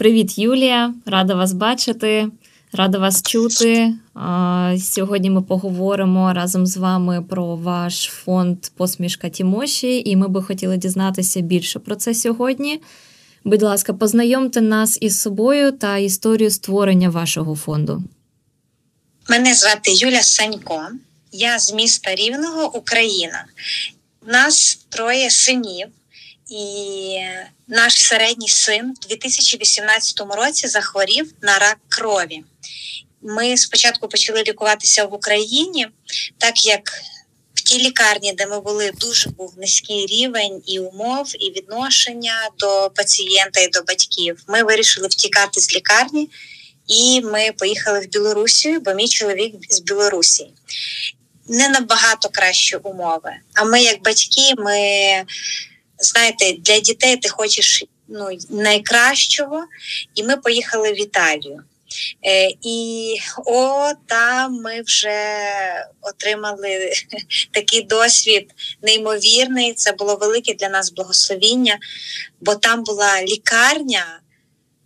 Привіт, Юлія! Рада вас бачити, рада вас чути. Сьогодні ми поговоримо разом з вами про ваш фонд Посмішка Тімоші, і ми би хотіли дізнатися більше про це сьогодні. Будь ласка, познайомте нас із собою та історію створення вашого фонду. Мене звати Юля Санько, я з міста Рівного, Україна. У нас троє синів. І наш середній син у 2018 році захворів на рак крові. Ми спочатку почали лікуватися в Україні, так як в тій лікарні, де ми були, дуже був низький рівень і умов, і відношення до пацієнта і до батьків. Ми вирішили втікати з лікарні, і ми поїхали в Білорусію, бо мій чоловік з Білорусі. Не набагато кращі умови. А ми, як батьки, ми знаєте, для дітей ти хочеш ну, найкращого, і ми поїхали в Італію. Е, І о, там ми вже отримали такий досвід неймовірний. Це було велике для нас благословіння, бо там була лікарня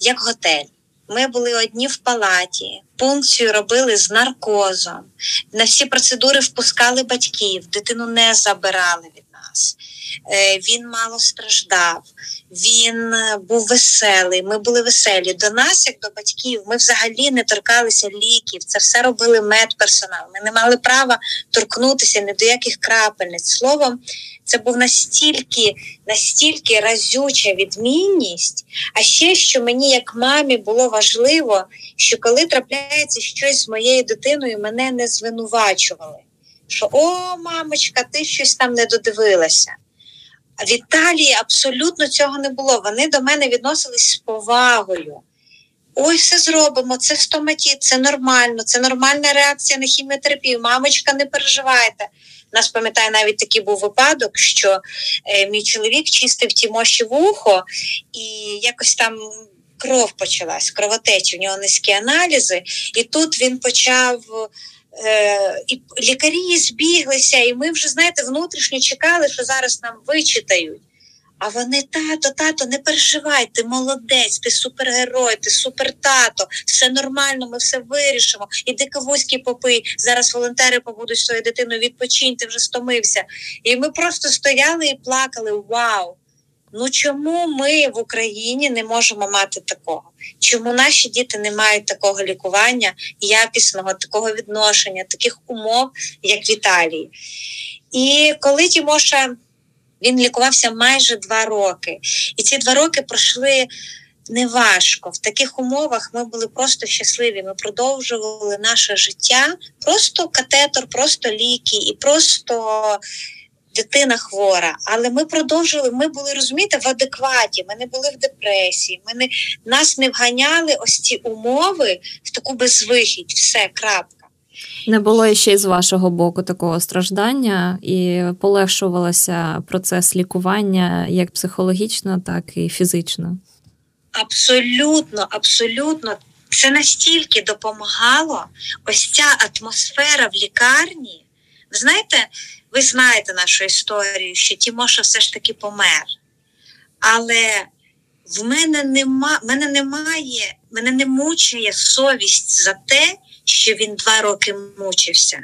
як готель. Ми були одні в палаті, пункцію робили з наркозом. На всі процедури впускали батьків, дитину не забирали від нас. Е, він мало страждав, він е, був веселий. Ми були веселі. До нас, як до батьків, ми взагалі не торкалися ліків. Це все робили медперсонал. Ми не мали права торкнутися ні до яких крапельниць. Словом, це був настільки, настільки разюча відмінність. А ще що мені, як мамі, було важливо, що коли трапляється щось з моєю дитиною, мене не звинувачували. Що о, мамочка, ти щось там не додивилася. В Італії абсолютно цього не було. Вони до мене відносились з повагою. Ой, все зробимо, це стоматіт, це нормально, це нормальна реакція на хіміотерапію. Мамочка, не переживайте. Нас пам'ятає, навіть такий був випадок, що е, мій чоловік чистив Тімоші вухо, і якось там кров почалась, кровотечі, в нього низькі аналізи, і тут він почав і лікарі збіглися, і ми вже, знаєте, внутрішньо чекали, що зараз нам вичитають. А вони, тато, тато, не переживай, ти молодець, ти супергерой, ти супертато, все нормально, ми все вирішимо. Іди кавузьки попий. Зараз волонтери побудуть своєю дитиною, відпочинь, ти вже стомився. І ми просто стояли і плакали: Вау! Ну чому ми в Україні не можемо мати такого? Чому наші діти не мають такого лікування, якісного, такого відношення, таких умов, як в Італії? І коли Тімоша він лікувався майже два роки, і ці два роки пройшли. Неважко в таких умовах ми були просто щасливі. Ми продовжували наше життя, просто катетор, просто ліки, і просто дитина хвора, але ми продовжили. Ми були розумієте, в адекваті. Ми не були в депресії. Ми не нас не вганяли ось ці умови в таку безвихідь. Все крапка. Не було ще й з вашого боку такого страждання, і полегшувався процес лікування як психологічно, так і фізично. Абсолютно, абсолютно. Це настільки допомагало ось ця атмосфера в лікарні. Ви знаєте, ви знаєте нашу історію, що Тімоша все ж таки помер. Але в мене нема, мене немає, мене не мучує совість за те, що він два роки мучився.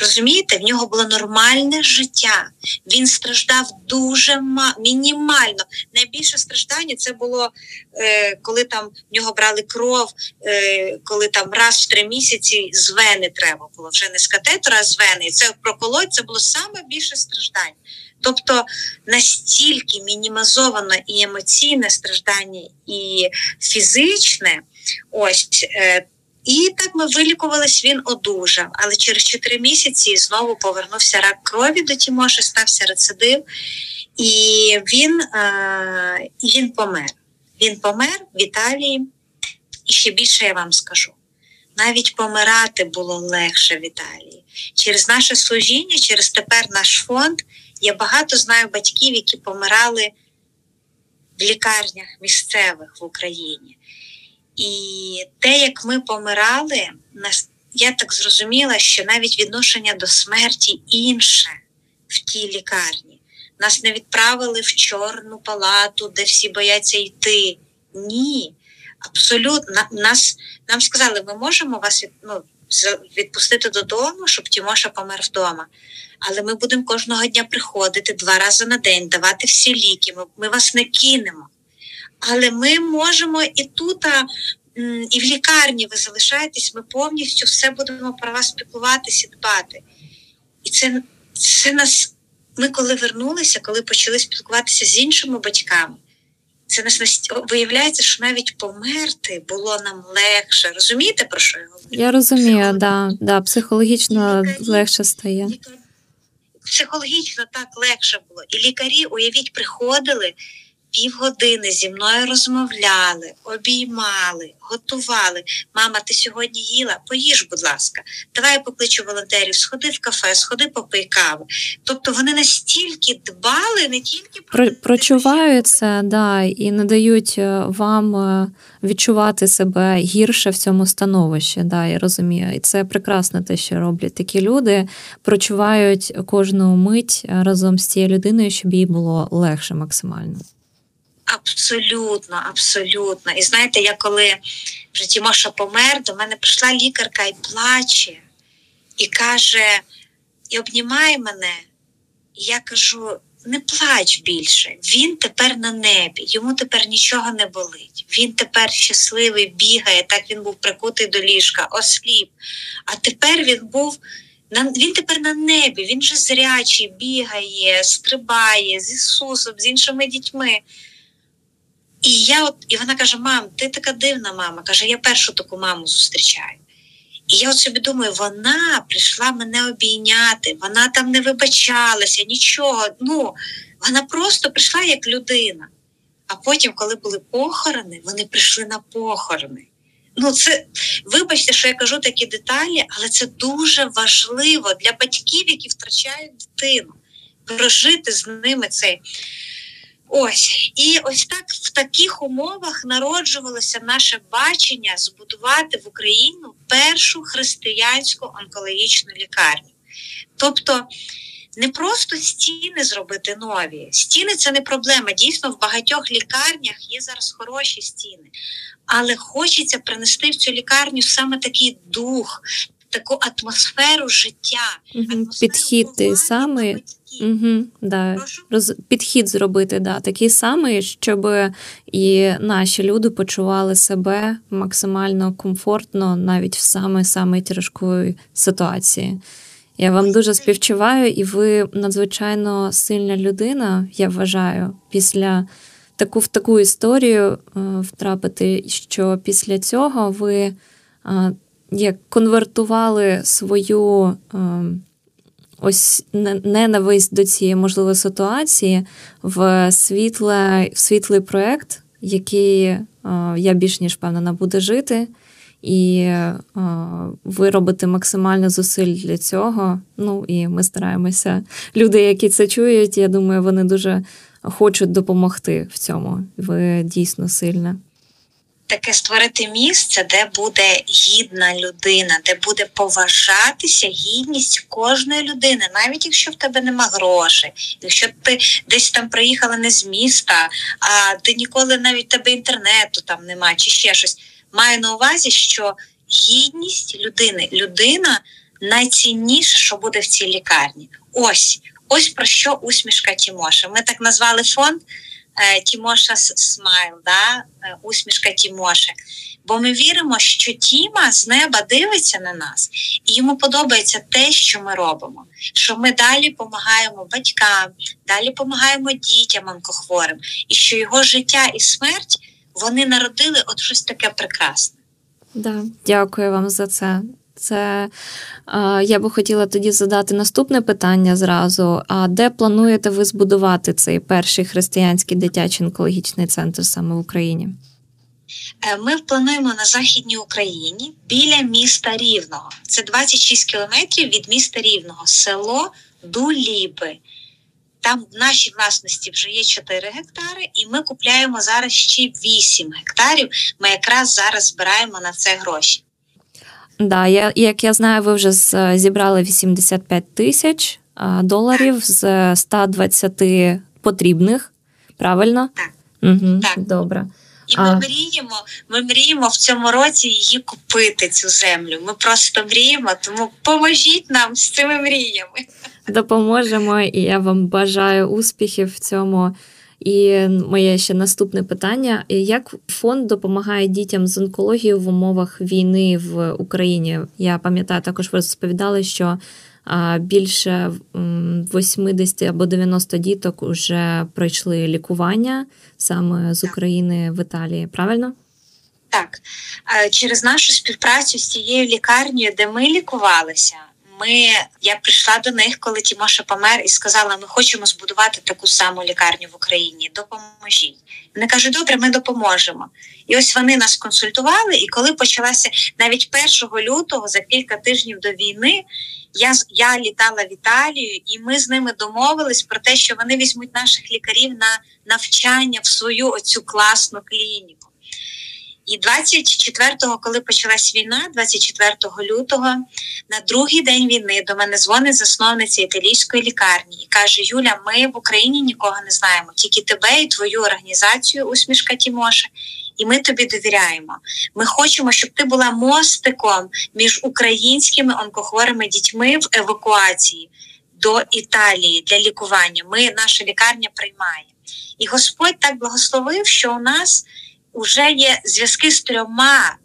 Розумієте, в нього було нормальне життя. Він страждав дуже мінімально. Найбільше страждання це було е, коли там в нього брали кров, е, коли там раз в три місяці з вени треба було вже не з катетора, а з вени. І це проколоть, це було саме більше страждань. Тобто настільки мінімізовано і емоційне страждання, і фізичне, ось е, і так ми вилікувались, він одужав. Але через 4 місяці знову повернувся рак крові до Тімоші, стався рецидив, і він е, він помер. Він помер в Італії. І ще більше я вам скажу. Навіть помирати було легше в Італії. Через наше служіння, через тепер наш фонд. Я багато знаю батьків, які помирали в лікарнях місцевих в Україні. І те, як ми помирали, я так зрозуміла, що навіть відношення до смерті інше в тій лікарні. Нас не відправили в чорну палату, де всі бояться йти. Ні. Абсолютно нас нам сказали, ми можемо вас ну, відпустити додому, щоб Тімоша помер вдома. Але ми будемо кожного дня приходити два рази на день, давати всі ліки. Ми, ми вас не кинемо. Але ми можемо і тут, і в лікарні ви залишаєтесь, ми повністю все будемо про вас спілкуватися дбати. І це, це нас. Ми коли вернулися, коли почали спілкуватися з іншими батьками, це нас виявляється, що навіть померти було нам легше. Розумієте, про що я говорю? Я розумію, да, да, психологічно лікарі, легше стає. Лікарі, психологічно так легше було. І лікарі, уявіть, приходили півгодини зі мною розмовляли, обіймали, готували. Мама, ти сьогодні їла? Поїж, будь ласка, давай я покличу волонтерів, сходи в кафе, сходи попий каву. Тобто вони настільки дбали, не тільки про прочуваються, да, і не дають е, вам е, відчувати себе гірше в цьому становищі. Да, Я розумію. І це прекрасно те, що роблять такі люди, прочувають кожну мить разом з цією людиною, щоб їй було легше максимально. Абсолютно, абсолютно. І знаєте, я коли вже Тімоша помер, до мене прийшла лікарка і плаче, і каже, і обнімає мене. І я кажу: не плач більше. Він тепер на небі, йому тепер нічого не болить. Він тепер щасливий, бігає, так він був прикутий до ліжка, осліп. А тепер він був. Він тепер на небі, він же зрячий, бігає, стрибає з Ісусом, з іншими дітьми. І я от, і вона каже: Мам, ти така дивна мама. Каже, я першу таку маму зустрічаю. І я от собі думаю, вона прийшла мене обійняти, вона там не вибачалася, нічого. Ну, Вона просто прийшла як людина. А потім, коли були похорони, вони прийшли на похорони. Ну, це, вибачте, що я кажу такі деталі, але це дуже важливо для батьків, які втрачають дитину, прожити з ними цей. Ось і ось так в таких умовах народжувалося наше бачення збудувати в Україну першу християнську онкологічну лікарню. Тобто не просто стіни зробити нові. Стіни це не проблема. Дійсно, в багатьох лікарнях є зараз хороші стіни, але хочеться принести в цю лікарню саме такий дух, таку атмосферу життя, атмосферу підхід той самий. Угу, да. Роз... Підхід зробити да, такий самий, щоб і наші люди почували себе максимально комфортно навіть в саме саме тяжкої ситуації. Я вам дуже співчуваю, і ви надзвичайно сильна людина, я вважаю, після таку в таку історію е, втрапити, що після цього ви е, як конвертували свою. Е, ось ненависть до цієї можливої ситуації в світле, в світлий проект, який е, я більш ніж впевнена буде жити, і е, ви робите максимально зусиль для цього. Ну і ми стараємося. Люди, які це чують, я думаю, вони дуже хочуть допомогти в цьому. Ви дійсно сильна таке створити місце, де буде гідна людина, де буде поважатися гідність кожної людини, навіть якщо в тебе нема грошей, якщо ти десь там приїхала не з міста, а ти ніколи навіть тебе інтернету там нема, чи ще щось. Маю на увазі, що гідність людини, людина найцінніше, що буде в цій лікарні. Ось ось про що усмішка Тімоша. Ми так назвали фонд. Е, Тімоша Смайл, да? Е, усмішка Тімоши. Бо ми віримо, що Тіма з неба дивиться на нас, і йому подобається те, що ми робимо. Що ми далі допомагаємо батькам, далі допомагаємо дітям онкохворим, і що його життя і смерть вони народили от щось таке прекрасне. Да, Дякую вам за це. Це я би хотіла тоді задати наступне питання зразу. А де плануєте ви збудувати цей перший християнський дитячий онкологічний центр саме в Україні? Е, ми плануємо на Західній Україні біля міста Рівного. Це 26 кілометрів від міста Рівного, село Дуліби. Там в нашій власності вже є 4 гектари, і ми купляємо зараз ще 8 гектарів. Ми якраз зараз збираємо на це гроші. Да, я, як я знаю, ви вже зібрали 85 тисяч доларів з 120 потрібних, правильно? Так. Угу, так. Добре. І ми мріємо, ми мріємо в цьому році її купити, цю землю. Ми просто мріємо, тому поможіть нам з цими мріями. Допоможемо, і я вам бажаю успіхів в цьому. І моє ще наступне питання: як фонд допомагає дітям з онкологією в умовах війни в Україні? Я пам'ятаю, також ви розповідали, що більше 80 або 90 діток вже пройшли лікування саме з України в Італії. Правильно? Так, через нашу співпрацю з цією лікарнею, де ми лікувалися ми я прийшла до них, коли Тімоша помер, і сказала: Ми хочемо збудувати таку саму лікарню в Україні. Допоможіть. Вони кажуть, добре, ми допоможемо. І ось вони нас консультували. І коли почалася навіть 1 лютого, за кілька тижнів до війни, я я літала в Італію, і ми з ними домовились про те, що вони візьмуть наших лікарів на навчання в свою оцю класну клініку. І 24-го, коли почалась війна, 24 лютого, на другий день війни до мене дзвонить засновниця італійської лікарні і каже: Юля, ми в Україні нікого не знаємо, тільки тебе і твою організацію усмішка Тімоша. І ми тобі довіряємо. Ми хочемо, щоб ти була мостиком між українськими онкохворими дітьми в евакуації до Італії для лікування. Ми наша лікарня приймає. І Господь так благословив, що у нас вже є зв'язки з трьома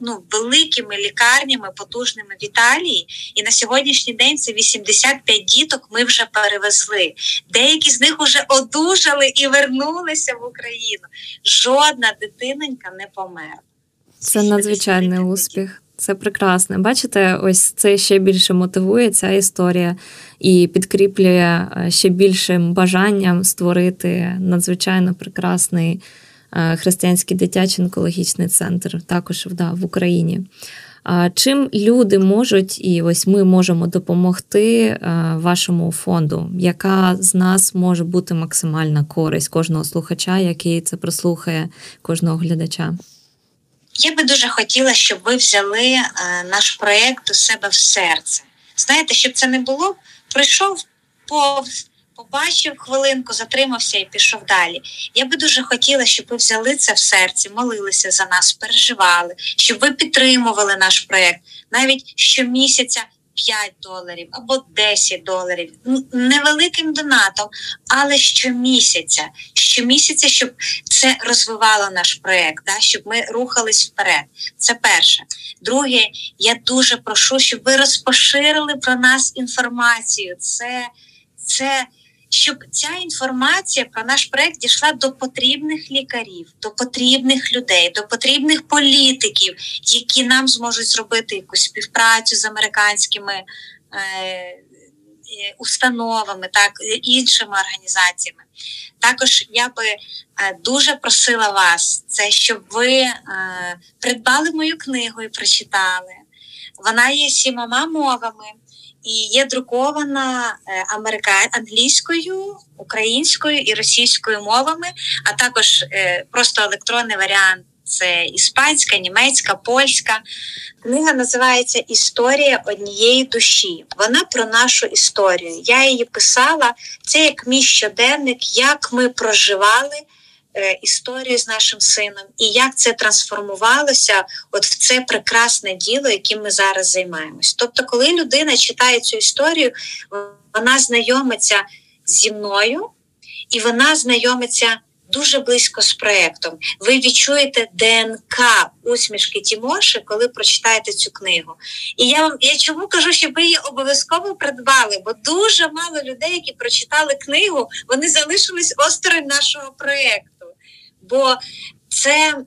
ну, великими лікарнями, потужними в Італії, і на сьогоднішній день це 85 діток. Ми вже перевезли. Деякі з них вже одужали і вернулися в Україну. Жодна дитинонька не померла. Це надзвичайний успіх. Це прекрасно. Бачите, ось це ще більше мотивує ця історія і підкріплює е, ще більшим бажанням створити надзвичайно прекрасний. Е, християнський дитячий онкологічний центр, також да, в Україні. Чим люди можуть, і ось ми можемо допомогти е, вашому фонду, яка з нас може бути максимальна користь кожного слухача, який це прослухає, кожного глядача? Я би дуже хотіла, щоб ви взяли е, наш проєкт у себе в серце. Знаєте, щоб це не було, прийшов повз побачив хвилинку, затримався і пішов далі. Я би дуже хотіла, щоб ви взяли це в серці, молилися за нас, переживали, щоб ви підтримували наш проект навіть щомісяця. 5 доларів або 10 доларів невеликим донатом, але щомісяця, щомісяця, щоб це розвивало наш проект, да, щоб ми рухались вперед. Це перше. Друге, я дуже прошу, щоб ви розпоширили про нас інформацію. Це, Це щоб ця інформація про наш проект дійшла до потрібних лікарів, до потрібних людей, до потрібних політиків, які нам зможуть зробити якусь співпрацю з американськими е, е установами, так іншими організаціями. Також я би е, дуже просила вас, це щоб ви е, придбали мою книгу і прочитали. Вона є сімома мовами і є друкована е, англійською, українською і російською мовами, а також е, просто електронний варіант. Це іспанська, німецька, польська. Книга називається Історія однієї душі. Вона про нашу історію. Я її писала. Це як мій щоденник, як ми проживали історію з нашим сином, і як це трансформувалося от в це прекрасне діло, яким ми зараз займаємось. Тобто, коли людина читає цю історію, вона знайомиться зі мною і вона знайомиться. Дуже близько з проєктом. Ви відчуєте ДНК усмішки Тімоші, коли прочитаєте цю книгу. І я вам я чому кажу, що ви її обов'язково придбали, бо дуже мало людей, які прочитали книгу, вони залишились осторонь нашого проєкту бо це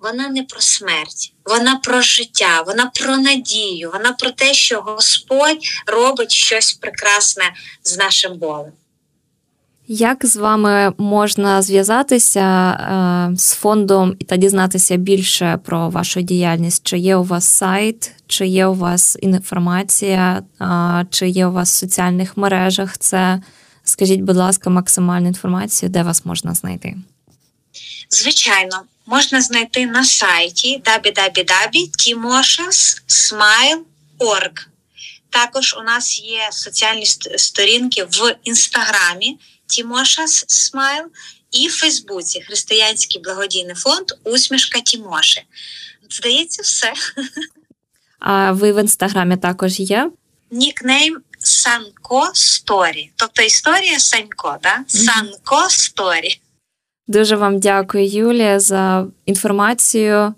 вона не про смерть, вона про життя, вона про надію, вона про те, що Господь робить щось прекрасне з нашим болем. Як з вами можна зв'язатися е, з фондом та дізнатися більше про вашу діяльність? Чи є у вас сайт, чи є у вас інформація, чи є у вас в соціальних мережах? Це скажіть, будь ласка, максимальну інформацію, де вас можна знайти? Звичайно, можна знайти на сайті www.timoshas.smile.org. Також у нас є соціальні сторінки в інстаграмі Тімошас Смайл і в Фейсбуці Християнський благодійний фонд Усмішка Тімоші. Здається, все. А ви в інстаграмі також є? Нікнейм Санко Сторі. Тобто історія Санько, да? Санко Сторі. Дуже вам дякую, Юлія, за інформацію.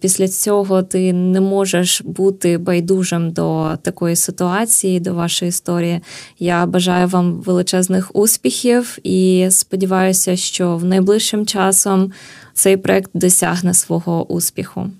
Після цього ти не можеш бути байдужим до такої ситуації, до вашої історії. Я бажаю вам величезних успіхів і сподіваюся, що в найближчим часом цей проект досягне свого успіху.